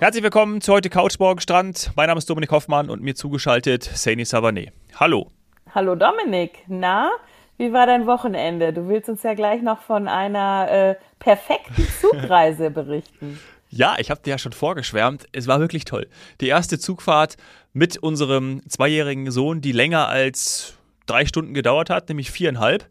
Herzlich willkommen zu heute Couchborgen Strand. Mein Name ist Dominik Hoffmann und mir zugeschaltet Saini Savané. Hallo. Hallo Dominik. Na, wie war dein Wochenende? Du willst uns ja gleich noch von einer äh, perfekten Zugreise berichten. Ja, ich habe dir ja schon vorgeschwärmt. Es war wirklich toll. Die erste Zugfahrt mit unserem zweijährigen Sohn, die länger als drei Stunden gedauert hat, nämlich viereinhalb.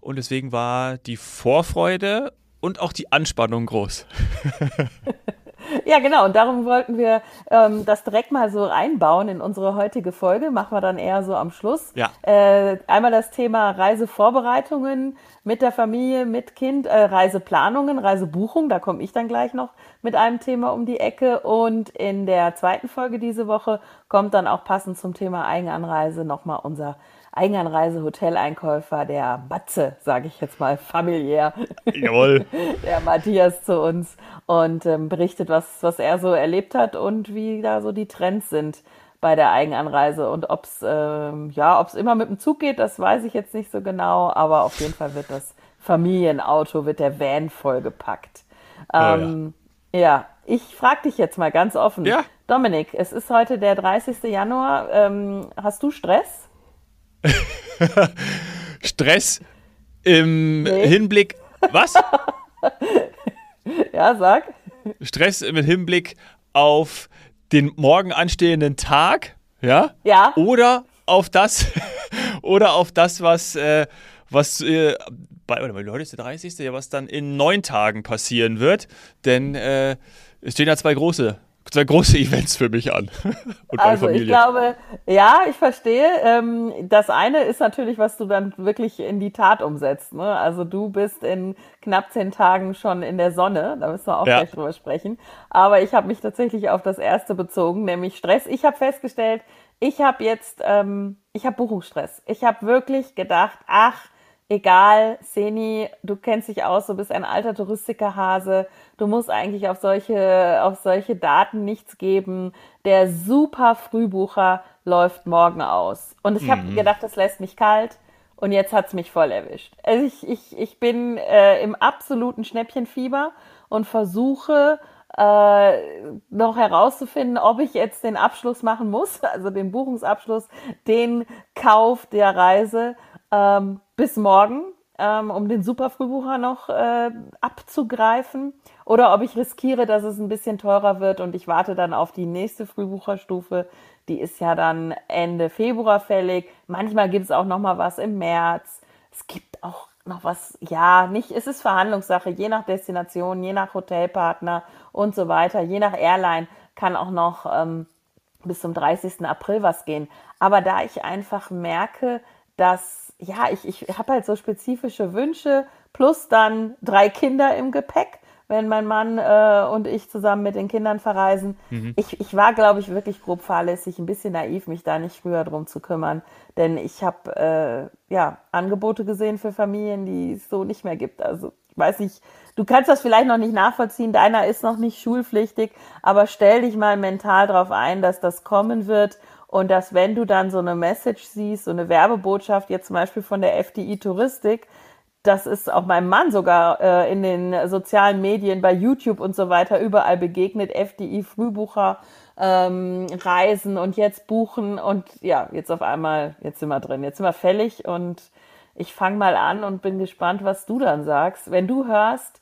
Und deswegen war die Vorfreude und auch die Anspannung groß. Ja, genau. Und darum wollten wir ähm, das direkt mal so einbauen in unsere heutige Folge. Machen wir dann eher so am Schluss. Ja. Äh, einmal das Thema Reisevorbereitungen mit der Familie, mit Kind, äh, Reiseplanungen, Reisebuchung. Da komme ich dann gleich noch mit einem Thema um die Ecke. Und in der zweiten Folge diese Woche kommt dann auch passend zum Thema Eigenanreise nochmal unser Eigenanreise Hoteleinkäufer, der Batze, sage ich jetzt mal familiär. Jawohl. Der Matthias zu uns und ähm, berichtet, was, was er so erlebt hat und wie da so die Trends sind bei der Eigenanreise und ob es ähm, ja, ob's immer mit dem Zug geht, das weiß ich jetzt nicht so genau, aber auf jeden Fall wird das Familienauto, wird der Van vollgepackt. Ähm, oh ja. ja, ich frage dich jetzt mal ganz offen. Ja. Dominik, es ist heute der 30. Januar. Ähm, hast du Stress? Stress im nee. Hinblick. Was? ja, sag. Stress im Hinblick auf den morgen anstehenden Tag, ja? Ja. Oder auf das, oder auf das, was, äh, was äh, bei, oder heute ist der 30. Ja, was dann in neun Tagen passieren wird. Denn äh, es stehen ja zwei große zwei große Events für mich an. Und also Familie. ich glaube, ja, ich verstehe. Ähm, das eine ist natürlich, was du dann wirklich in die Tat umsetzt. Ne? Also du bist in knapp zehn Tagen schon in der Sonne. Da müssen wir auch ja. gleich drüber sprechen. Aber ich habe mich tatsächlich auf das erste bezogen, nämlich Stress. Ich habe festgestellt, ich habe jetzt, ähm, ich habe Buchungsstress. Ich habe wirklich gedacht, ach, egal, Seni, du kennst dich aus, du bist ein alter Touristikerhase, du musst eigentlich auf solche, auf solche Daten nichts geben. Der super Frühbucher läuft morgen aus. Und ich habe mhm. gedacht, das lässt mich kalt. Und jetzt hat's mich voll erwischt. Also ich, ich, ich bin äh, im absoluten Schnäppchenfieber und versuche äh, noch herauszufinden, ob ich jetzt den Abschluss machen muss, also den Buchungsabschluss, den Kauf der Reise ähm, bis morgen, ähm, um den Superfrühbucher noch äh, abzugreifen. Oder ob ich riskiere, dass es ein bisschen teurer wird und ich warte dann auf die nächste Frühbucherstufe. Die ist ja dann Ende Februar fällig. Manchmal gibt es auch noch mal was im März. Es gibt auch noch was, ja, nicht, es ist Verhandlungssache, je nach Destination, je nach Hotelpartner und so weiter, je nach Airline kann auch noch ähm, bis zum 30. April was gehen. Aber da ich einfach merke, dass ja, ich, ich habe halt so spezifische Wünsche, plus dann drei Kinder im Gepäck, wenn mein Mann äh, und ich zusammen mit den Kindern verreisen. Mhm. Ich, ich war, glaube ich, wirklich grob fahrlässig, ein bisschen naiv, mich da nicht früher drum zu kümmern. Denn ich habe äh, ja Angebote gesehen für Familien, die es so nicht mehr gibt. Also ich weiß nicht, du kannst das vielleicht noch nicht nachvollziehen, deiner ist noch nicht schulpflichtig, aber stell dich mal mental darauf ein, dass das kommen wird und dass wenn du dann so eine Message siehst, so eine Werbebotschaft, jetzt zum Beispiel von der FDI Touristik, das ist auch meinem Mann sogar äh, in den sozialen Medien, bei YouTube und so weiter überall begegnet, FDI Frühbucher ähm, reisen und jetzt buchen und ja, jetzt auf einmal, jetzt sind wir drin, jetzt sind wir fällig und ich fange mal an und bin gespannt, was du dann sagst. Wenn du hörst,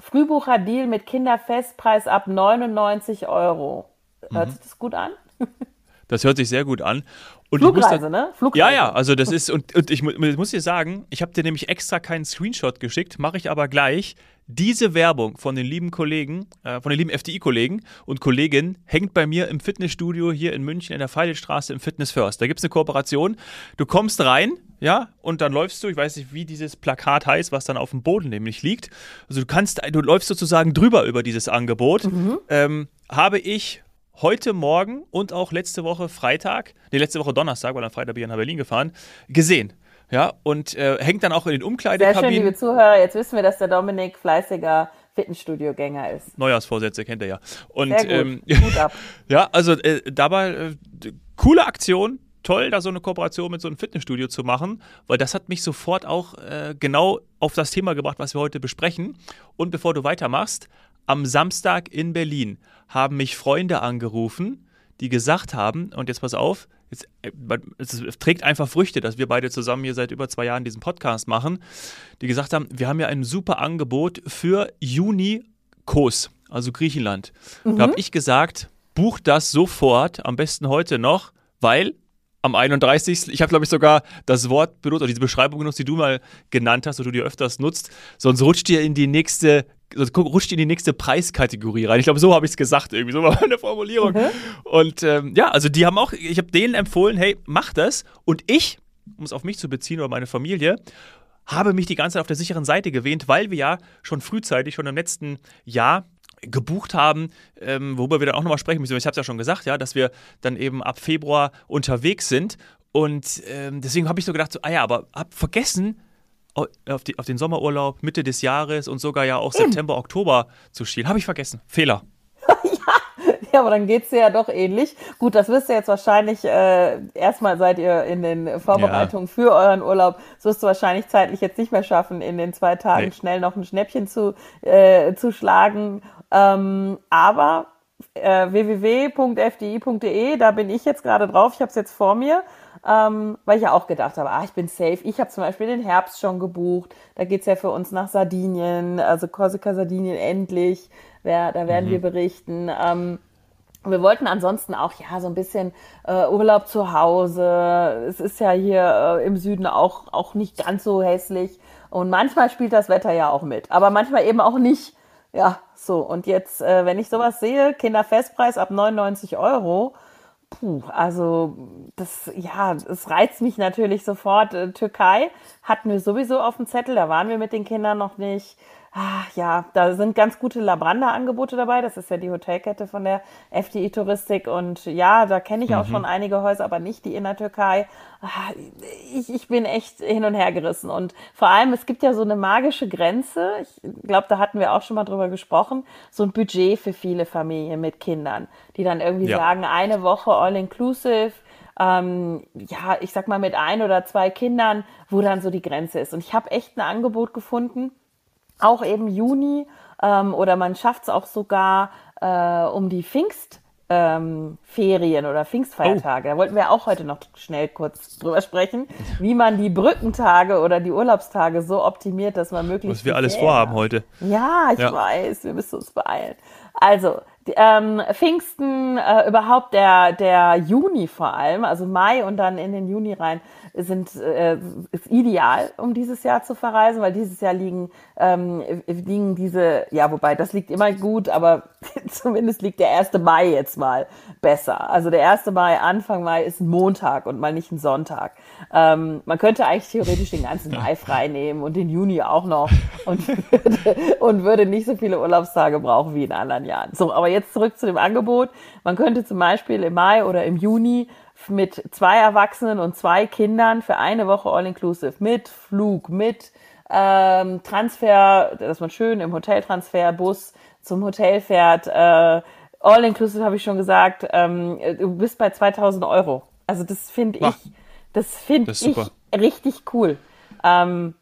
Frühbucher-Deal mit Kinderfestpreis ab 99 Euro, hört mhm. sich das gut an? Das hört sich sehr gut an. Und Flugreise, da, ne? Flugreise. Ja, ja, also das ist, und, und ich muss dir sagen, ich habe dir nämlich extra keinen Screenshot geschickt, mache ich aber gleich. Diese Werbung von den lieben Kollegen, äh, von den lieben FDI-Kollegen und Kolleginnen hängt bei mir im Fitnessstudio hier in München in der Feilstraße im Fitness First. Da gibt es eine Kooperation. Du kommst rein, ja, und dann läufst du, ich weiß nicht, wie dieses Plakat heißt, was dann auf dem Boden nämlich liegt. Also du kannst, du läufst sozusagen drüber über dieses Angebot. Mhm. Ähm, habe ich heute Morgen und auch letzte Woche Freitag, nee, letzte Woche Donnerstag, weil am Freitag bin ich nach Berlin gefahren, gesehen. Ja, und äh, hängt dann auch in den Umkleidekabinen. Sehr schön, liebe Zuhörer, jetzt wissen wir, dass der Dominik fleißiger Fitnessstudio-Gänger ist. Neujahrsvorsätze kennt er ja. Und, Sehr gut. Ähm, gut ab. ja, also äh, dabei, äh, coole Aktion, toll, da so eine Kooperation mit so einem Fitnessstudio zu machen, weil das hat mich sofort auch äh, genau auf das Thema gebracht, was wir heute besprechen. Und bevor du weitermachst, am Samstag in Berlin haben mich Freunde angerufen, die gesagt haben, und jetzt pass auf, jetzt, äh, es trägt einfach Früchte, dass wir beide zusammen hier seit über zwei Jahren diesen Podcast machen, die gesagt haben, wir haben ja ein super Angebot für Juni Kos, also Griechenland. Mhm. Da habe ich gesagt, buch das sofort, am besten heute noch, weil am 31. Ich habe, glaube ich, sogar das Wort benutzt, oder diese Beschreibung genutzt, die du mal genannt hast, oder du dir öfters nutzt. Sonst rutscht ihr in die nächste, rutscht in die nächste Preiskategorie rein. Ich glaube, so habe ich es gesagt, irgendwie. So war meine Formulierung. Mhm. Und ähm, ja, also die haben auch, ich habe denen empfohlen, hey, mach das. Und ich, um es auf mich zu beziehen oder meine Familie, habe mich die ganze Zeit auf der sicheren Seite gewähnt, weil wir ja schon frühzeitig, schon im letzten Jahr, gebucht haben, ähm, worüber wir dann auch nochmal sprechen müssen. Ich habe es ja schon gesagt, ja, dass wir dann eben ab Februar unterwegs sind. Und ähm, deswegen habe ich so gedacht, so, ah ja, aber habe vergessen, auf, die, auf, den Sommerurlaub Mitte des Jahres und sogar ja auch September, Oktober zu schielen. Habe ich vergessen. Fehler. Ja, aber dann geht es dir ja doch ähnlich. Gut, das wirst du jetzt wahrscheinlich, äh, erstmal seid ihr in den Vorbereitungen ja. für euren Urlaub, das wirst du wahrscheinlich zeitlich jetzt nicht mehr schaffen, in den zwei Tagen nee. schnell noch ein Schnäppchen zu, äh, zu schlagen. Ähm, aber äh, www.fdi.de, da bin ich jetzt gerade drauf, ich habe es jetzt vor mir, ähm, weil ich ja auch gedacht habe, ah, ich bin safe. Ich habe zum Beispiel den Herbst schon gebucht, da geht's ja für uns nach Sardinien, also Korsika Sardinien endlich, da werden mhm. wir berichten. Ähm, wir wollten ansonsten auch ja so ein bisschen äh, Urlaub zu Hause. Es ist ja hier äh, im Süden auch auch nicht ganz so hässlich und manchmal spielt das Wetter ja auch mit, aber manchmal eben auch nicht. Ja, so und jetzt, äh, wenn ich sowas sehe, Kinderfestpreis ab 99 Euro, puh, also das ja, es reizt mich natürlich sofort. Äh, Türkei hatten wir sowieso auf dem Zettel, da waren wir mit den Kindern noch nicht. Ach, ja, da sind ganz gute Labranda-Angebote dabei. Das ist ja die Hotelkette von der FDI Touristik. Und ja, da kenne ich auch mhm. schon einige Häuser, aber nicht die in der Türkei. Ach, ich, ich bin echt hin und her gerissen. Und vor allem, es gibt ja so eine magische Grenze. Ich glaube, da hatten wir auch schon mal drüber gesprochen. So ein Budget für viele Familien mit Kindern, die dann irgendwie ja. sagen, eine Woche all-inclusive. Ähm, ja, ich sag mal mit ein oder zwei Kindern, wo dann so die Grenze ist. Und ich habe echt ein Angebot gefunden auch eben Juni ähm, oder man schafft es auch sogar äh, um die Pfingst. Ähm, Ferien oder Pfingstfeiertage. Oh. Da wollten wir auch heute noch schnell kurz drüber sprechen, wie man die Brückentage oder die Urlaubstage so optimiert, dass man möglichst. Was wir alles vorhaben heute. Ja, ich ja. weiß, wir müssen uns beeilen. Also, ähm, Pfingsten, äh, überhaupt der, der Juni vor allem, also Mai und dann in den Juni rein, sind, äh, ist ideal, um dieses Jahr zu verreisen, weil dieses Jahr liegen, ähm, liegen diese, ja, wobei das liegt immer gut, aber zumindest liegt der 1. Mai jetzt mal besser. Also der 1. Mai, Anfang Mai ist ein Montag und mal nicht ein Sonntag. Ähm, man könnte eigentlich theoretisch den ganzen Mai frei nehmen und den Juni auch noch und würde, und würde nicht so viele Urlaubstage brauchen wie in anderen Jahren. So, aber jetzt zurück zu dem Angebot. Man könnte zum Beispiel im Mai oder im Juni mit zwei Erwachsenen und zwei Kindern für eine Woche All-Inclusive mit Flug, mit ähm, Transfer, dass man schön im Hoteltransfer, Bus zum Hotel fährt. Äh, All-Inclusive habe ich schon gesagt. Ähm, du bist bei 2000 Euro. Also das finde ich, das finde ich super. richtig cool. Ähm,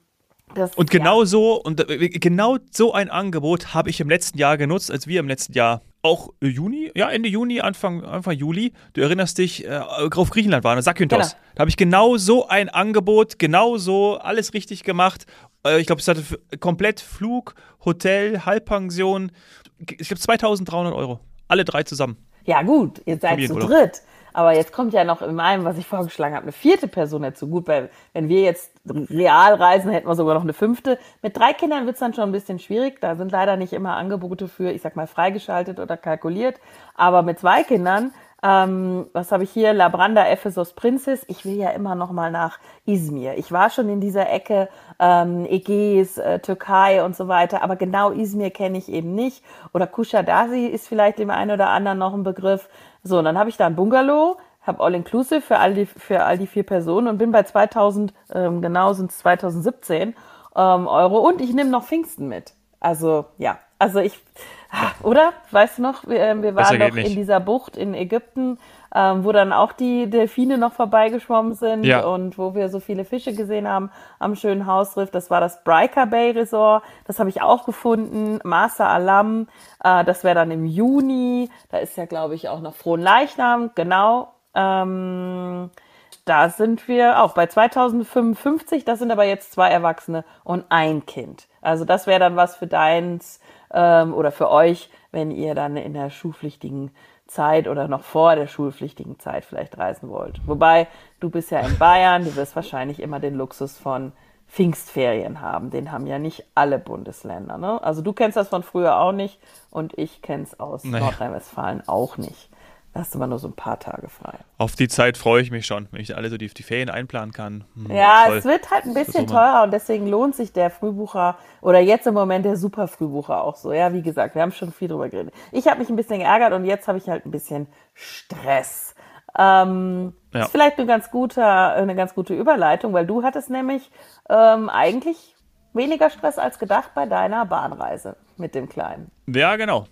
das, und genau ja. so und äh, genau so ein Angebot habe ich im letzten Jahr genutzt, als wir im letzten Jahr auch Juni, ja Ende Juni, Anfang, Anfang Juli, du erinnerst dich, äh, auf Griechenland waren, Sakynthos. Genau. Da habe ich genau so ein Angebot, genau so alles richtig gemacht. Äh, ich glaube, es hatte komplett Flug, Hotel, Halbpension. Ich glaube 2.300 Euro, alle drei zusammen. Ja gut, ihr seid zu dritt. Aber jetzt kommt ja noch in meinem, was ich vorgeschlagen habe, eine vierte Person dazu. Gut, weil wenn wir jetzt real reisen, hätten wir sogar noch eine fünfte. Mit drei Kindern wird's dann schon ein bisschen schwierig. Da sind leider nicht immer Angebote für, ich sag mal, freigeschaltet oder kalkuliert. Aber mit zwei Kindern ähm, was habe ich hier? Labranda Ephesus Princess. Ich will ja immer noch mal nach Izmir. Ich war schon in dieser Ecke ähm, Ägäis, äh, Türkei und so weiter, aber genau Izmir kenne ich eben nicht. Oder Kushadasi ist vielleicht dem einen oder anderen noch ein Begriff. So, und dann habe ich da ein Bungalow, habe All-Inclusive für all die für all die vier Personen und bin bei 2000, ähm, genau sind es 2017 ähm, Euro und ich nehme noch Pfingsten mit. Also ja, also ich, oder? Weißt du noch, wir, äh, wir waren doch in dieser Bucht in Ägypten ähm, wo dann auch die Delfine noch vorbeigeschwommen sind Ja. und wo wir so viele Fische gesehen haben am schönen Hausriff. Das war das Bryker Bay Resort. Das habe ich auch gefunden. Master Alam, äh, das wäre dann im Juni. Da ist ja, glaube ich, auch noch Frohenleichnam. Genau. Ähm, da sind wir auch bei 2055. Das sind aber jetzt zwei Erwachsene und ein Kind. Also das wäre dann was für deins ähm, oder für euch, wenn ihr dann in der schulpflichtigen Zeit oder noch vor der schulpflichtigen Zeit vielleicht reisen wollt. Wobei du bist ja in Bayern, du wirst wahrscheinlich immer den Luxus von Pfingstferien haben. Den haben ja nicht alle Bundesländer. Ne? Also du kennst das von früher auch nicht und ich kenn's aus Naja. Nordrhein-Westfalen auch nicht. Hast du immer nur so ein paar Tage frei. Auf die Zeit freue ich mich schon, wenn ich alle so die, die Ferien einplanen kann. Hm, Ja, toll. es wird halt ein bisschen teurer und deswegen lohnt sich der Frühbucher oder jetzt im Moment der Super-Frühbucher auch so. Ja, wie gesagt, wir haben schon viel drüber geredet. Ich habe mich ein bisschen geärgert und jetzt habe ich halt ein bisschen Stress. Ähm, Ja. Ist vielleicht eine ganz gute, eine ganz gute Überleitung, weil du hattest nämlich ähm, eigentlich weniger Stress als gedacht bei deiner Bahnreise mit dem Kleinen. Ja, genau.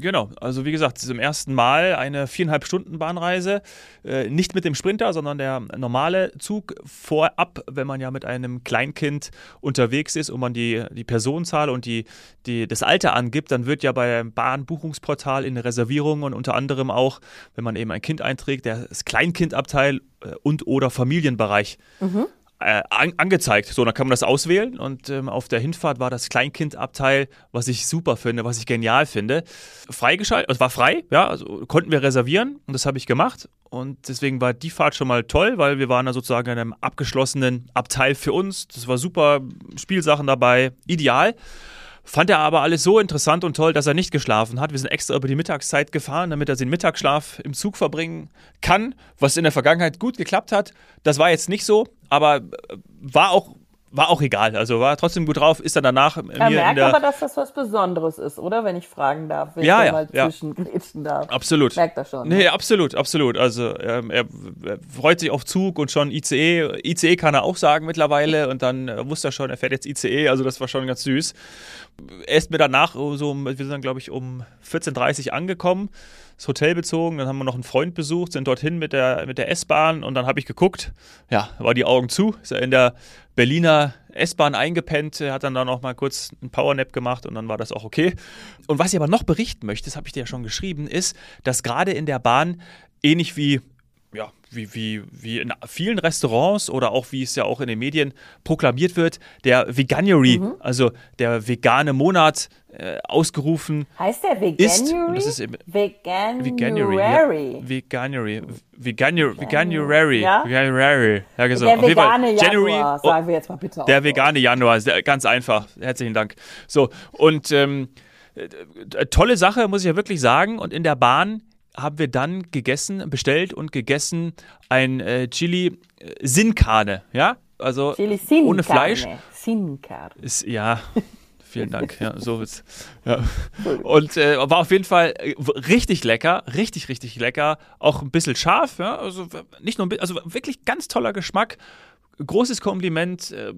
Genau, also wie gesagt, zum ersten Mal eine viereinhalb Stunden Bahnreise, äh, nicht mit dem Sprinter, sondern der normale Zug vorab, wenn man ja mit einem Kleinkind unterwegs ist und man die, die Personenzahl und die, die, das Alter angibt, dann wird ja beim Bahnbuchungsportal in Reservierungen und unter anderem auch, wenn man eben ein Kind einträgt, das Kleinkindabteil äh, und oder Familienbereich äh, an, angezeigt. So, dann kann man das auswählen und ähm, auf der Hinfahrt war das Kleinkindabteil, was ich super finde, was ich genial finde, freigeschaltet. Es war frei, ja, also konnten wir reservieren und das habe ich gemacht. Und deswegen war die Fahrt schon mal toll, weil wir waren da sozusagen in einem abgeschlossenen Abteil für uns. Das war super, Spielsachen dabei, ideal. Fand er aber alles so interessant und toll, dass er nicht geschlafen hat. Wir sind extra über die Mittagszeit gefahren, damit er den Mittagsschlaf im Zug verbringen kann, was in der Vergangenheit gut geklappt hat. Das war jetzt nicht so, aber äh, war auch, war auch egal. Also war trotzdem gut drauf, ist dann danach Er mir merkt der. aber, dass das was Besonderes ist, oder? Wenn ich fragen darf, wenn Ja, ich ja, mal ja. zwischengrätschen darf. Absolut. Merkt er schon. ne? Nee, absolut, absolut. Also ähm, er, er freut sich auf Zug und schon ICE. ICE kann er auch sagen mittlerweile und dann äh, wusste er schon, er fährt jetzt ICE, also das war schon ganz süß. Er ist mir danach so, um- wir sind dann glaube ich um 14.30 Uhr angekommen, das Hotel bezogen, dann haben wir noch einen Freund besucht, sind dorthin mit der, mit der S-Bahn und dann habe ich geguckt, ja, war die Augen zu, ist er in der Berliner S-Bahn eingepennt, hat dann da noch mal kurz einen Powernap gemacht und dann war das auch okay. Und was ich aber noch berichten möchte, das habe ich dir ja schon geschrieben, ist, dass gerade in der Bahn ähnlich wie wie, wie, wie in vielen Restaurants oder auch wie es ja auch in den Medien proklamiert wird, der Veganuary, also der vegane Monat äh, ausgerufen Heißt der ist. Veganuary? Und das ist eben Veganuary. Veganuary. Ja, Veganuary. Veganuary. Veganuary. Ja? Veganuary. Ja, genau. Der vegane January- Januar, oh, sagen wir jetzt mal bitte. der so. vegane Januar, ganz einfach. Herzlichen Dank. So, und ähm, äh, äh, tolle Sache, muss ich ja wirklich sagen. Und in der Bahn haben wir dann gegessen, bestellt und gegessen ein äh, Chili äh, Sin-Carne, ja? Also Chili sin ohne Fleisch. Sin Carne. Ist, ja, vielen Dank. Ja, so wird's. Ja. Und äh, war auf jeden Fall äh, richtig lecker, richtig, richtig lecker. Auch ein bisschen scharf, ja. Also nicht nur ein bisschen, also wirklich ganz toller Geschmack. Großes Kompliment, äh,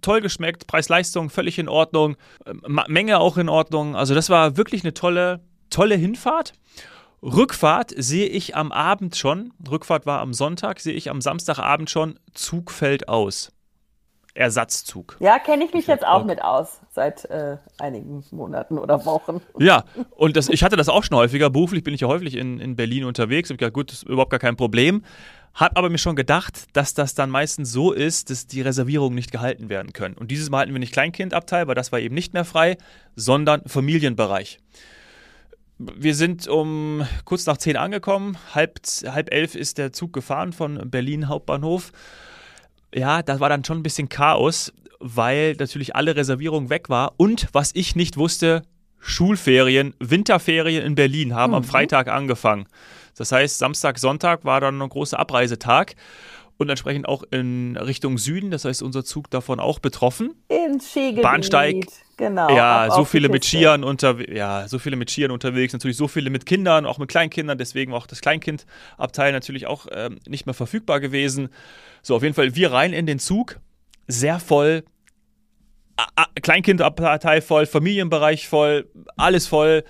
toll geschmeckt, Preis-Leistung völlig in Ordnung, äh, Menge auch in Ordnung. Also das war wirklich eine tolle, tolle Hinfahrt. Rückfahrt sehe ich am Abend schon, Rückfahrt war am Sonntag, sehe ich am Samstagabend schon, Zug fällt aus. Ersatzzug. Ja, kenne ich mich jetzt auch mit aus, seit äh, einigen Monaten oder Wochen. Ja, und das, ich hatte das auch schon häufiger. Beruflich bin ich ja häufig in, in Berlin unterwegs. Hab gedacht, gut, das ist überhaupt gar kein Problem. Hab aber mir schon gedacht, dass das dann meistens so ist, dass die Reservierungen nicht gehalten werden können. Und dieses Mal hatten wir nicht Kleinkindabteil, weil das war eben nicht mehr frei, sondern Familienbereich. Wir sind um kurz nach zehn angekommen. Halb, halb elf ist der Zug gefahren von Berlin Hauptbahnhof. Ja, da war dann schon ein bisschen Chaos, weil natürlich alle Reservierungen weg war. Und was ich nicht wusste, Schulferien, Winterferien in Berlin haben am Freitag angefangen. Das heißt, Samstag, Sonntag war dann ein großer Abreisetag und entsprechend auch in Richtung Süden. Das heißt, unser Zug davon auch betroffen. Ins Skigebiet. Bahnsteig. Genau. Ja, so viele mit. Skiern unterwegs, ja, so viele mit Skiern unterwegs, natürlich so viele mit Kindern, auch mit Kleinkindern, deswegen auch das Kleinkindabteil natürlich auch ähm, nicht mehr verfügbar gewesen. So, auf jeden Fall wir rein in den Zug, sehr voll, A- A- Kleinkindabteil voll, Familienbereich voll, alles voll.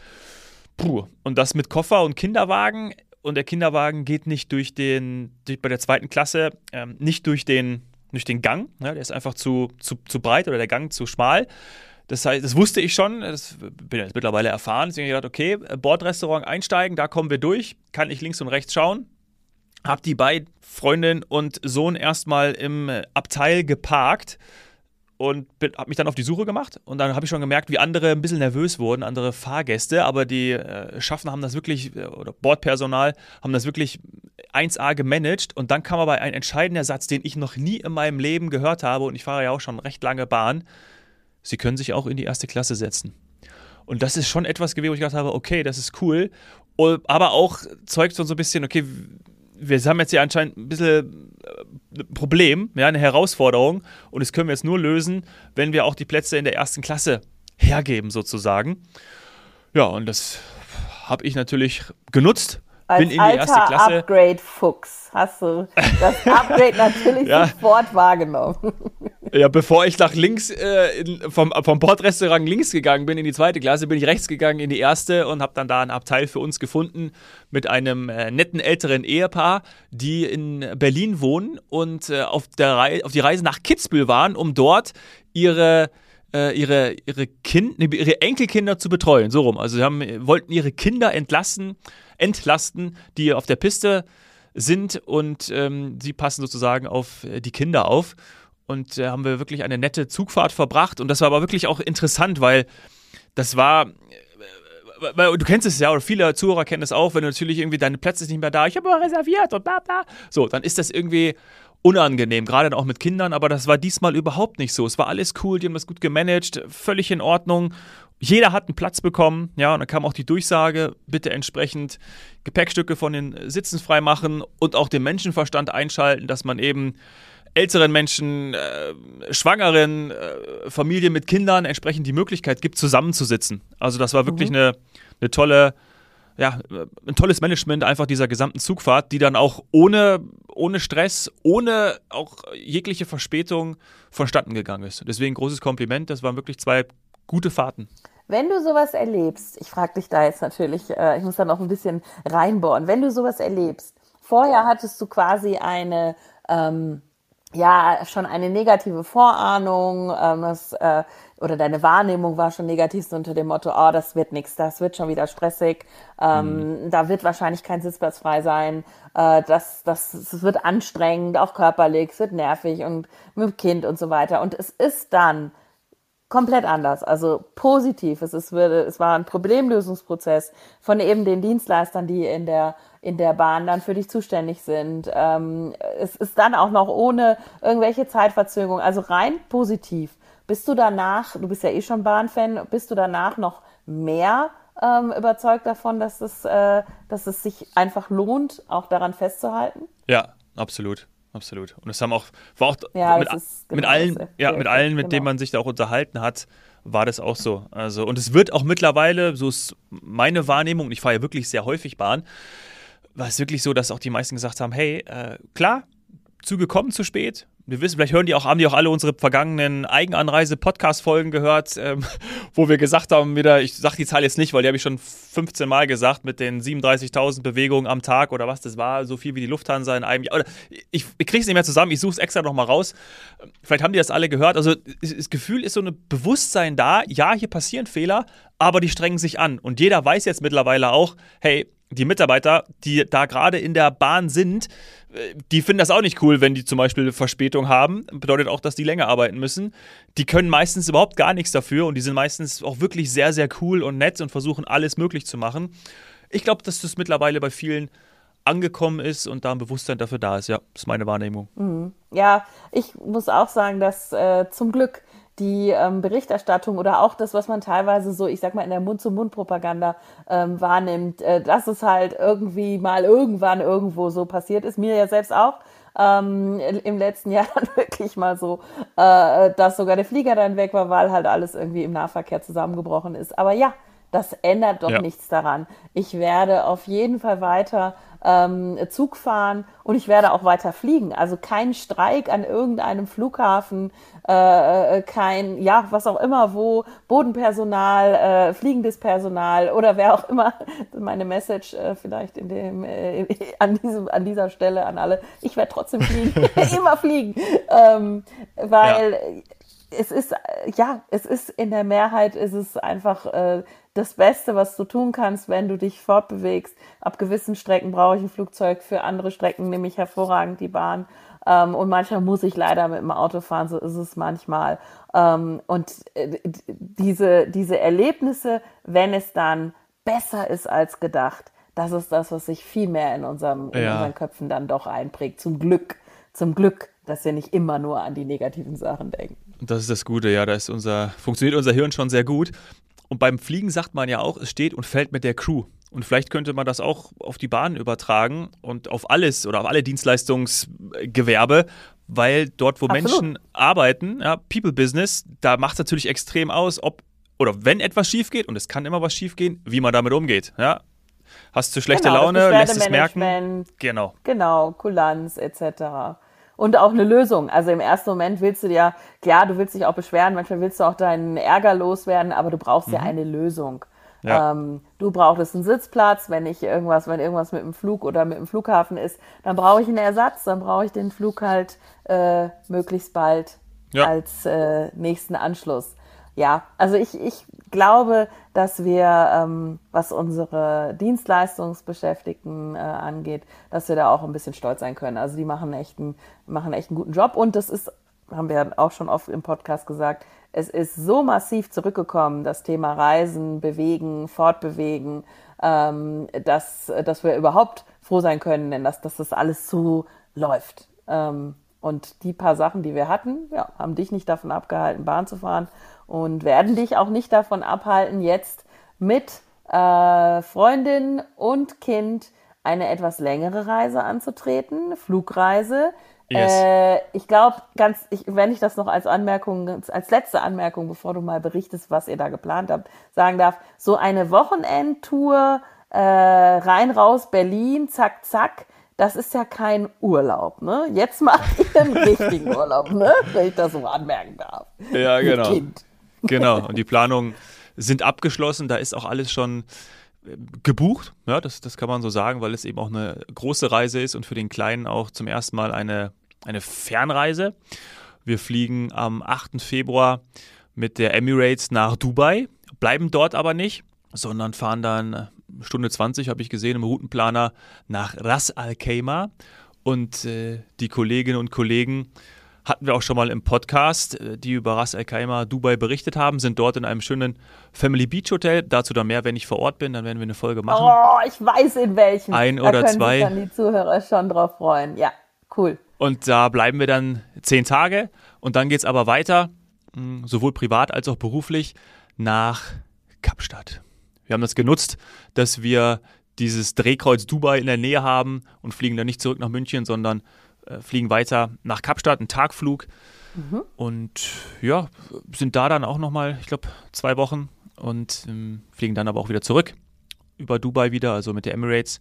Puh. Und das mit Koffer und Kinderwagen und der Kinderwagen geht nicht durch den, durch, bei der zweiten Klasse, ähm, nicht durch den, durch den Gang. Ja, der ist einfach zu, zu, zu breit oder der Gang zu schmal. Das heißt, das wusste ich schon, das bin jetzt mittlerweile erfahren. Deswegen habe ich gedacht, okay, Bordrestaurant einsteigen, da kommen wir durch, kann ich links und rechts schauen. Hab die beiden Freundin und Sohn erstmal im Abteil geparkt und habe mich dann auf die Suche gemacht und dann habe ich schon gemerkt, wie andere ein bisschen nervös wurden, andere Fahrgäste, aber die äh, Schaffner haben das wirklich, äh, oder Bordpersonal haben das wirklich 1A gemanagt und dann kam aber ein entscheidender Satz, den ich noch nie in meinem Leben gehört habe und ich fahre ja auch schon recht lange Bahn. Sie können sich auch in die erste Klasse setzen. Und das ist schon etwas gewesen, wo ich gedacht habe, okay, das ist cool, aber auch zeugt so ein bisschen, okay, wir haben jetzt hier anscheinend ein bisschen ein äh, Problem, ja, eine Herausforderung und das können wir jetzt nur lösen, wenn wir auch die Plätze in der ersten Klasse hergeben sozusagen. Ja, und das habe ich natürlich genutzt. Als bin in die erste Klasse. Upgrade-Fuchs hast du das Upgrade natürlich ja. sofort wahrgenommen. Ja, bevor ich nach links äh, in, vom, vom Bordrestaurant links gegangen bin in die zweite Klasse, bin ich rechts gegangen in die erste und habe dann da ein Abteil für uns gefunden mit einem äh, netten älteren Ehepaar, die in Berlin wohnen und äh, auf, der Rei auf die Reise nach Kitzbühel waren, um dort ihre äh, ihre, ihre, kind, ihre Enkelkinder zu betreuen. So rum. Also sie haben, wollten ihre Kinder entlassen, entlasten, die auf der Piste sind und ähm, sie passen sozusagen auf die Kinder auf und äh, haben wir wirklich eine nette Zugfahrt verbracht. Und das war aber wirklich auch interessant, weil das war äh, du kennst es ja, oder viele Zuhörer kennen es auch, wenn du natürlich irgendwie deine Plätze nicht mehr da, ich habe reserviert und bla bla. So, dann ist das irgendwie unangenehm, gerade auch mit Kindern, aber das war diesmal überhaupt nicht so. Es war alles cool, die haben das gut gemanagt, völlig in Ordnung. Jeder hat einen Platz bekommen, ja, und dann kam auch die Durchsage, bitte entsprechend Gepäckstücke von den Sitzen freimachen und auch den Menschenverstand einschalten, dass man eben älteren Menschen, äh, Schwangeren, äh, Familien mit Kindern entsprechend die Möglichkeit gibt, zusammenzusitzen. Also das war wirklich mhm. eine, eine tolle, ja, ein tolles Management einfach dieser gesamten Zugfahrt, die dann auch ohne, ohne Stress, ohne auch jegliche Verspätung vonstatten gegangen ist. Deswegen großes Kompliment, das waren wirklich zwei gute Fahrten. Wenn du sowas erlebst, ich frage dich da jetzt natürlich, äh, ich muss da noch ein bisschen reinbohren, wenn du sowas erlebst, vorher hattest du quasi eine ähm, ja schon eine negative Vorahnung, ähm, das, äh, oder deine Wahrnehmung war schon negativ so unter dem Motto, oh, das wird nichts, das wird schon wieder stressig, ähm, mhm. da wird wahrscheinlich kein Sitzplatz frei sein, äh, das, das, das wird anstrengend, auch körperlich, es wird nervig und mit dem Kind und so weiter. Und es ist dann komplett anders, also positiv. Es, ist, es war ein Problemlösungsprozess von eben den Dienstleistern, die in der in der Bahn dann für dich zuständig sind. Ähm, es ist dann auch noch ohne irgendwelche Zeitverzögerung, also rein positiv. Bist du danach, du bist ja eh schon Bahnfan, bist du danach noch mehr ähm, überzeugt davon, dass es, äh, dass es sich einfach lohnt, auch daran festzuhalten? Ja, absolut. Absolut. Und es haben auch, war auch ja, mit, genau mit allen, ja, mit allen, mit genau. denen man sich da auch unterhalten hat, war das auch so. Also, und es wird auch mittlerweile, so ist meine Wahrnehmung, ich fahre ja wirklich sehr häufig Bahn, war es wirklich so, dass auch die meisten gesagt haben, hey, äh, klar, Züge kommen zu spät. Wir wissen, vielleicht hören die auch, haben die auch alle unsere vergangenen Eigenanreise-Podcast-Folgen gehört, ähm, wo wir gesagt haben, wieder, ich sage die Zahl jetzt nicht, weil die habe ich schon 15 Mal gesagt, mit den 37.000 Bewegungen am Tag oder was das war, so viel wie die Lufthansa in einem Jahr. Oder ich, ich kriege es nicht mehr zusammen, ich suche es extra nochmal raus. Vielleicht haben die das alle gehört. Also das Gefühl ist so ein Bewusstsein da, ja, hier passieren Fehler, aber die strengen sich an. Und jeder weiß jetzt mittlerweile auch, hey, die Mitarbeiter, die da gerade in der Bahn sind, äh, die finden das auch nicht cool, wenn die zum Beispiel Verspätung haben. Bedeutet auch, dass die länger arbeiten müssen. Die können meistens überhaupt gar nichts dafür und die sind meistens auch wirklich sehr, sehr cool und nett und versuchen alles möglich zu machen. Ich glaube, dass das mittlerweile bei vielen angekommen ist und da ein Bewusstsein dafür da ist. Ja, ist meine Wahrnehmung. Mhm. Ja, ich muss auch sagen, dass äh, zum Glück die ähm, Berichterstattung oder auch das, was man teilweise so, ich sag mal, in der Mund-zu-Mund-Propaganda ähm, wahrnimmt, äh, dass es halt irgendwie mal irgendwann irgendwo so passiert ist, mir ja selbst auch. Ähm, im letzten Jahr dann wirklich mal so, äh, dass sogar der Flieger dann weg war, weil halt alles irgendwie im Nahverkehr zusammengebrochen ist. Aber ja, das ändert doch ja. nichts daran. Ich werde auf jeden Fall weiter ähm, Zug fahren und ich werde auch weiter fliegen. Also kein Streik an irgendeinem Flughafen, äh, äh, kein, ja, was auch immer, wo Bodenpersonal, äh, fliegendes Personal oder wer auch immer, meine Message äh, vielleicht in dem, äh, an, diesem, an dieser Stelle an alle, ich werde trotzdem fliegen, immer fliegen, ähm, weil ja. es ist, ja, es ist in der Mehrheit, ist es einfach äh, das Beste, was du tun kannst, wenn du dich fortbewegst. Ab gewissen Strecken brauche ich ein Flugzeug, für andere Strecken nehme ich hervorragend die Bahn. Ähm, und manchmal muss ich leider mit dem Auto fahren, so ist es manchmal. Ähm, und äh, diese, diese Erlebnisse, wenn es dann besser ist als gedacht, das ist das, was sich viel mehr in, unserem, in ja. unseren Köpfen dann doch einprägt. Zum Glück, zum Glück, dass wir nicht immer nur an die negativen Sachen denken. Das ist das Gute, ja, da ist unser, funktioniert unser Hirn schon sehr gut. Und beim Fliegen sagt man ja auch, es steht und fällt mit der Crew. Und vielleicht könnte man das auch auf die Bahn übertragen und auf alles oder auf alle Dienstleistungsgewerbe, weil dort, wo Absolut. Menschen arbeiten, ja, People Business, da macht es natürlich extrem aus, ob oder wenn etwas schief geht, und es kann immer was schief gehen, wie man damit umgeht. Ja? Hast du schlechte genau, Laune, lässt es merken. Genau. Genau, Kulanz etc und auch eine Lösung. Also im ersten Moment willst du ja, ja, du willst dich auch beschweren, manchmal willst du auch deinen Ärger loswerden, aber du brauchst mhm. ja eine Lösung. Ja. Ähm, du brauchst einen Sitzplatz, wenn ich irgendwas, wenn irgendwas mit dem Flug oder mit dem Flughafen ist, dann brauche ich einen Ersatz, dann brauche ich den Flug halt äh, möglichst bald ja. als äh, nächsten Anschluss. Ja, also ich, ich glaube, dass wir, ähm, was unsere Dienstleistungsbeschäftigten äh, angeht, dass wir da auch ein bisschen stolz sein können. Also die machen echt einen, machen echt einen guten Job und das ist, haben wir auch schon oft im Podcast gesagt, es ist so massiv zurückgekommen, das Thema Reisen, Bewegen, Fortbewegen, ähm, dass, dass wir überhaupt froh sein können, denn dass, dass das alles so läuft. Ähm, und die paar Sachen, die wir hatten, ja, haben dich nicht davon abgehalten, Bahn zu fahren und werden dich auch nicht davon abhalten, jetzt mit äh, Freundin und Kind eine etwas längere Reise anzutreten, Flugreise. Yes. Äh, ich glaube, ganz, ich, wenn ich das noch als Anmerkung, als letzte Anmerkung, bevor du mal berichtest, was ihr da geplant habt, sagen darf, so eine Wochenendtour äh, rein raus Berlin, zack, zack, das ist ja kein Urlaub, ne? Jetzt macht ihr einen richtigen Urlaub, ne? Wenn ich das so anmerken darf. Ja, genau. Genau. Und die Planungen sind abgeschlossen. Da ist auch alles schon äh, gebucht. Ja, das, das kann man so sagen, weil es eben auch eine große Reise ist und für den Kleinen auch zum ersten Mal eine, eine Fernreise. Wir fliegen am 8. Februar mit der Emirates nach Dubai, bleiben dort aber nicht, sondern fahren dann Stunde 20 habe ich gesehen im Routenplaner nach Ras Al Khaimah. Und äh, die Kolleginnen und Kollegen hatten wir auch schon mal im Podcast, äh, die über Ras Al Khaimah Dubai berichtet haben, sind dort in einem schönen Family Beach Hotel. Dazu dann mehr, wenn ich vor Ort bin, dann werden wir eine Folge machen. Oh, ich weiß in welchen. Ein da oder zwei. Da können die Zuhörer schon drauf freuen. Ja, cool. Und da bleiben wir dann zehn Tage und dann geht es aber weiter, hm, sowohl privat als auch beruflich, nach Kapstadt. Wir haben das genutzt, dass wir dieses Drehkreuz Dubai in der Nähe haben und fliegen dann nicht zurück nach München, sondern äh, fliegen weiter nach Kapstadt, einen Tagflug. Mhm. Und ja, sind da dann auch nochmal, ich glaube, zwei Wochen und ähm, fliegen dann aber auch wieder zurück über Dubai wieder, also mit der Emirates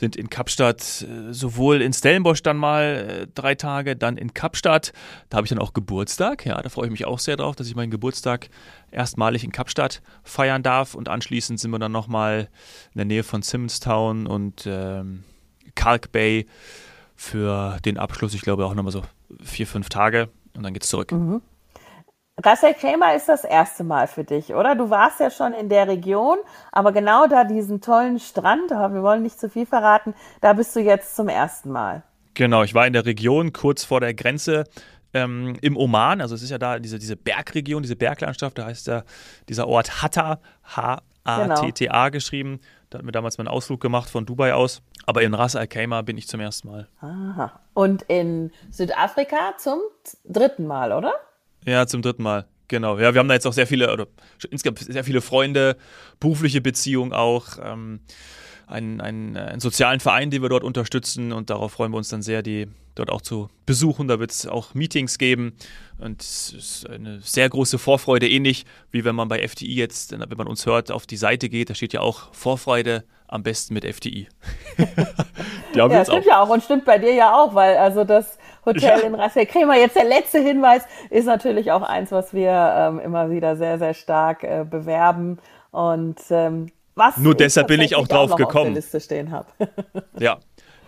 sind in Kapstadt äh, sowohl in Stellenbosch dann mal äh, drei Tage, dann in Kapstadt. Da habe ich dann auch Geburtstag. Ja, da freue ich mich auch sehr drauf, dass ich meinen Geburtstag erstmalig in Kapstadt feiern darf. Und anschließend sind wir dann nochmal in der Nähe von Simonstown und ähm, Kalk Bay für den Abschluss. Ich glaube auch nochmal so vier, fünf Tage und dann geht's zurück. Mhm. Ras El Khaimah ist das erste Mal für dich, oder? Du warst ja schon in der Region, aber genau da diesen tollen Strand, wir wollen nicht zu viel verraten, da bist du jetzt zum ersten Mal. Genau, ich war in der Region kurz vor der Grenze ähm, im Oman, also es ist ja da diese, diese Bergregion, diese Berglandschaft, da heißt ja dieser Ort Hatta, H-A-T-T-A genau. geschrieben. Da hatten wir damals mal einen Ausflug gemacht von Dubai aus. Aber in Ras Al Khaimah bin ich zum ersten Mal. Aha. Und in Südafrika zum dritten Mal, oder? Ja, zum dritten Mal. Genau. Ja, wir haben da jetzt auch sehr viele, oder insgesamt sehr viele Freunde, berufliche Beziehungen auch. Ähm, einen, einen, einen sozialen Verein, den wir dort unterstützen und darauf freuen wir uns dann sehr, die dort auch zu besuchen. Da wird es auch Meetings geben und es ist eine sehr große Vorfreude, ähnlich wie wenn man bei FDI jetzt, wenn man uns hört, auf die Seite geht, da steht ja auch Vorfreude am besten mit FDI. ja, stimmt auch. ja auch und stimmt bei dir ja auch, weil also das Hotel ja. in Rassel Kremer, jetzt der letzte Hinweis, ist natürlich auch eins, was wir ähm, immer wieder sehr, sehr stark äh, bewerben und ähm, was Nur deshalb bin ich auch drauf auch gekommen. Auf der Liste stehen habe. ja,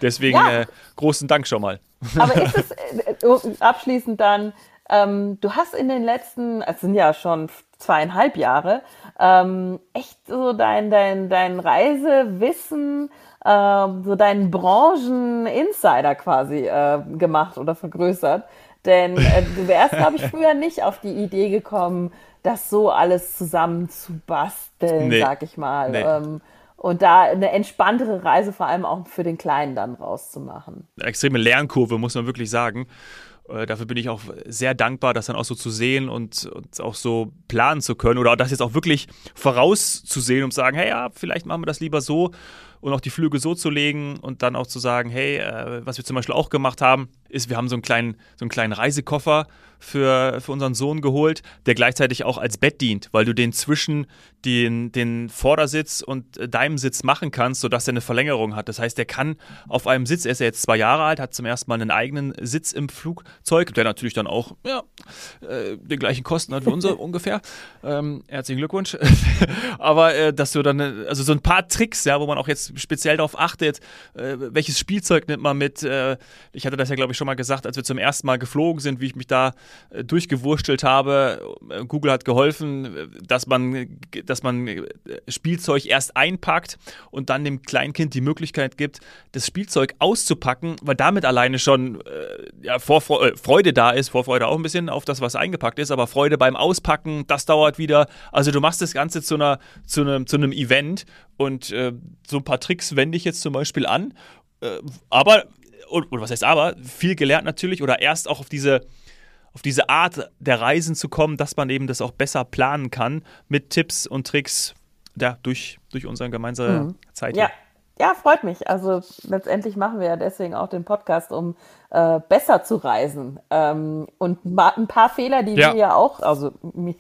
deswegen ja. Äh, großen Dank schon mal. Aber ist es äh, abschließend dann, ähm, du hast in den letzten, es sind ja schon zweieinhalb Jahre, ähm, echt so dein, dein, dein Reisewissen, ähm, so deinen Branchen-Insider quasi äh, gemacht oder vergrößert. Denn äh, du wärst, glaube ich, früher nicht auf die Idee gekommen, das so alles zusammen zu basteln, nee. sag ich mal. Nee. Ähm, und da eine entspanntere Reise vor allem auch für den Kleinen dann rauszumachen. Eine extreme Lernkurve, muss man wirklich sagen. Äh, dafür bin ich auch sehr dankbar, das dann auch so zu sehen und, und, auch so planen zu können oder das jetzt auch wirklich vorauszusehen und zu sagen, hey ja, vielleicht machen wir das lieber so und auch die Flüge so zu legen und dann auch zu sagen, hey, äh, was wir zum Beispiel auch gemacht haben, ist, wir haben so einen kleinen, so einen kleinen Reisekoffer für, für unseren Sohn geholt, der gleichzeitig auch als Bett dient, weil du den zwischen den, den Vordersitz und deinem Sitz machen kannst, sodass er eine Verlängerung hat. Das heißt, er kann auf einem Sitz, er ist ja jetzt zwei Jahre alt, hat zum ersten Mal einen eigenen Sitz im Flugzeug, der natürlich dann auch ja, äh, die gleichen Kosten hat wie unser ungefähr. Ähm, herzlichen Glückwunsch. Aber äh, dass du dann, also so ein paar Tricks, ja, wo man auch jetzt speziell darauf achtet, äh, welches Spielzeug nimmt man mit. Äh, ich hatte das ja, glaube ich, schon mal gesagt, als wir zum ersten Mal geflogen sind, wie ich mich da äh, durchgewurstelt habe. Äh, Google hat geholfen, dass man, dass man äh, Spielzeug erst einpackt und dann dem Kleinkind die Möglichkeit gibt, das Spielzeug auszupacken, weil damit alleine schon äh, ja, Vorfreude, Freude da ist. Vorfreude auch ein bisschen auf das, was eingepackt ist, aber Freude beim Auspacken, das dauert wieder. Also du machst das Ganze zu, einer, zu, einem, zu einem Event und äh, so ein paar Tricks wende ich jetzt zum Beispiel an. Äh, aber, oder was heißt aber, viel gelernt natürlich oder erst auch auf diese, auf diese Art der Reisen zu kommen, dass man eben das auch besser planen kann mit Tipps und Tricks ja, durch, durch unsere gemeinsame mhm. Zeit. Ja. ja, freut mich. Also letztendlich machen wir ja deswegen auch den Podcast, um äh, besser zu reisen. Ähm, und ein paar Fehler, die ja. wir ja auch, also mir,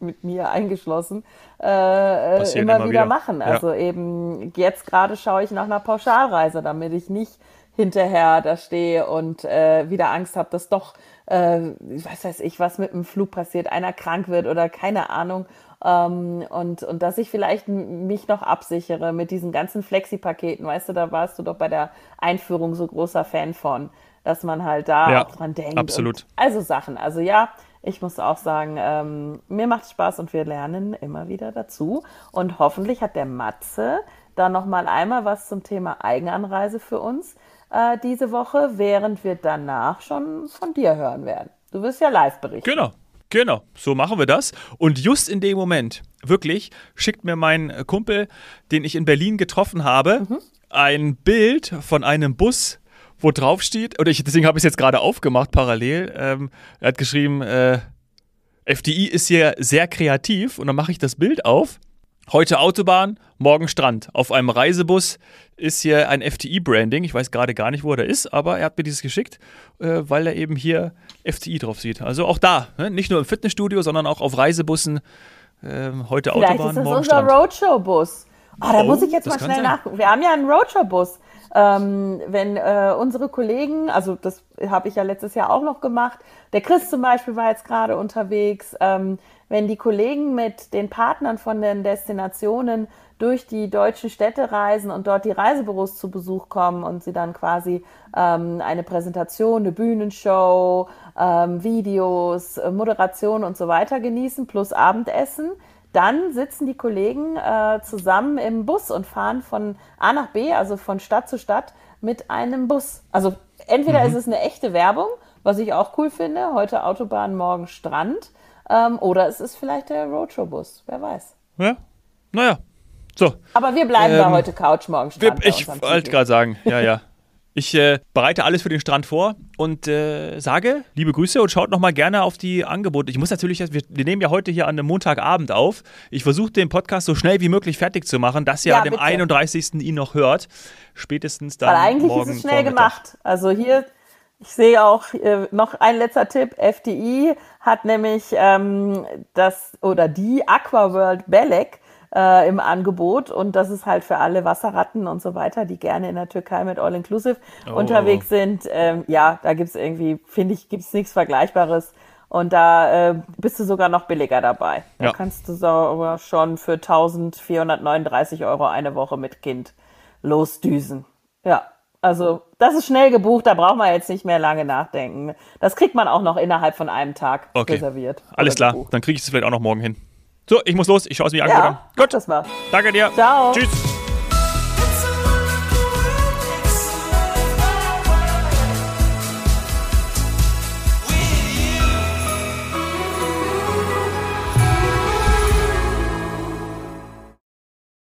mit mir eingeschlossen, äh, äh immer, immer, wieder, wieder. machen. Also eben jetzt gerade schaue ich nach einer Pauschalreise, damit ich nicht hinterher da stehe und äh, wieder Angst habe, dass doch, äh, was weiß ich, was mit dem Flug passiert, einer krank wird oder keine Ahnung. Ähm, und, und dass ich vielleicht mich noch absichere mit diesen ganzen Flexi-Paketen. Weißt du, da warst du doch bei der Einführung so großer Fan von dass man halt da ja, auch dran denkt. Absolut. also Sachen. Also ja, ich muss auch sagen, ähm, mir macht es Spaß und wir lernen immer wieder dazu. Und hoffentlich hat der Matze da nochmal einmal was zum Thema Eigenanreise für uns äh, diese Woche, während wir danach schon von dir hören werden. Du wirst ja live berichten. Genau. Genau, so machen wir das. Und just in dem Moment, wirklich, schickt mir mein Kumpel, den ich in Berlin getroffen habe, mhm. ein Bild von einem Bus, wo drauf steht, oder ich, deswegen habe ich es jetzt gerade aufgemacht parallel. Ähm, er hat geschrieben, äh, FDI ist hier sehr kreativ und dann mache ich das Bild auf. Heute Autobahn, morgen Strand. Auf einem Reisebus ist hier ein FDI-Branding. Ich weiß gerade gar nicht, wo er ist, aber er hat mir dieses geschickt, äh, weil er eben hier FDI drauf sieht. Also auch da, ne? nicht nur im Fitnessstudio, sondern auch auf Reisebussen. Äh, heute Vielleicht Autobahn, ist das morgen unser Roadshow-Bus. Oh, da oh, muss ich jetzt mal schnell nachgucken. Wir haben ja einen Roadshow-Bus. Ähm, wenn äh, unsere Kollegen, also das habe ich ja letztes Jahr auch noch gemacht, der Chris zum Beispiel war jetzt gerade unterwegs, ähm, wenn die Kollegen mit den Partnern von den Destinationen durch die deutschen Städte reisen und dort die Reisebüros zu Besuch kommen und sie dann quasi ähm, eine Präsentation, eine Bühnenshow, ähm, Videos, äh, Moderation und so weiter genießen, plus Abendessen, dann sitzen die Kollegen äh, zusammen im Bus und fahren von A nach B, also von Stadt zu Stadt, mit einem Bus. Also entweder mhm. ist es eine echte Werbung, was ich auch cool finde, heute Autobahn, morgen Strand, ähm, oder es ist vielleicht der Roadshow-Bus, wer weiß. Ja, naja, so. Aber wir bleiben ähm, da heute Couch, morgen Strand. Ich wollte gerade sagen, ja, ja. Ich äh, bereite alles für den Strand vor und äh, sage liebe Grüße und schaut nochmal gerne auf die Angebote. Ich muss natürlich, wir, wir, nehmen ja heute hier an einem Montagabend auf. Ich versuche den Podcast so schnell wie möglich fertig zu machen, dass ihr ja, an dem bitte. 31. ihn noch hört. Spätestens dann. Weil eigentlich morgen ist es schnell Vormittag. gemacht. Also hier, ich sehe auch äh, noch ein letzter Tipp. FDI hat nämlich ähm, das oder die Aquaworld Belek äh, im Angebot und das ist halt für alle Wasserratten und so weiter, die gerne in der Türkei mit All Inclusive oh. unterwegs sind. Ähm, ja, da gibt's irgendwie, finde ich, gibt's nichts Vergleichbares. Und da äh, bist du sogar noch billiger dabei. Da ja. kannst du sogar schon für 1439 Euro eine Woche mit Kind losdüsen. Ja, also das ist schnell gebucht, da braucht man jetzt nicht mehr lange nachdenken. Das kriegt man auch noch innerhalb von einem Tag okay. reserviert. Alles klar, gebucht. dann kriege ich es vielleicht auch noch morgen hin. So, ich muss los. Ich schaue es mir an. Ja, Gut. Das war's. Danke dir. Ciao. Tschüss.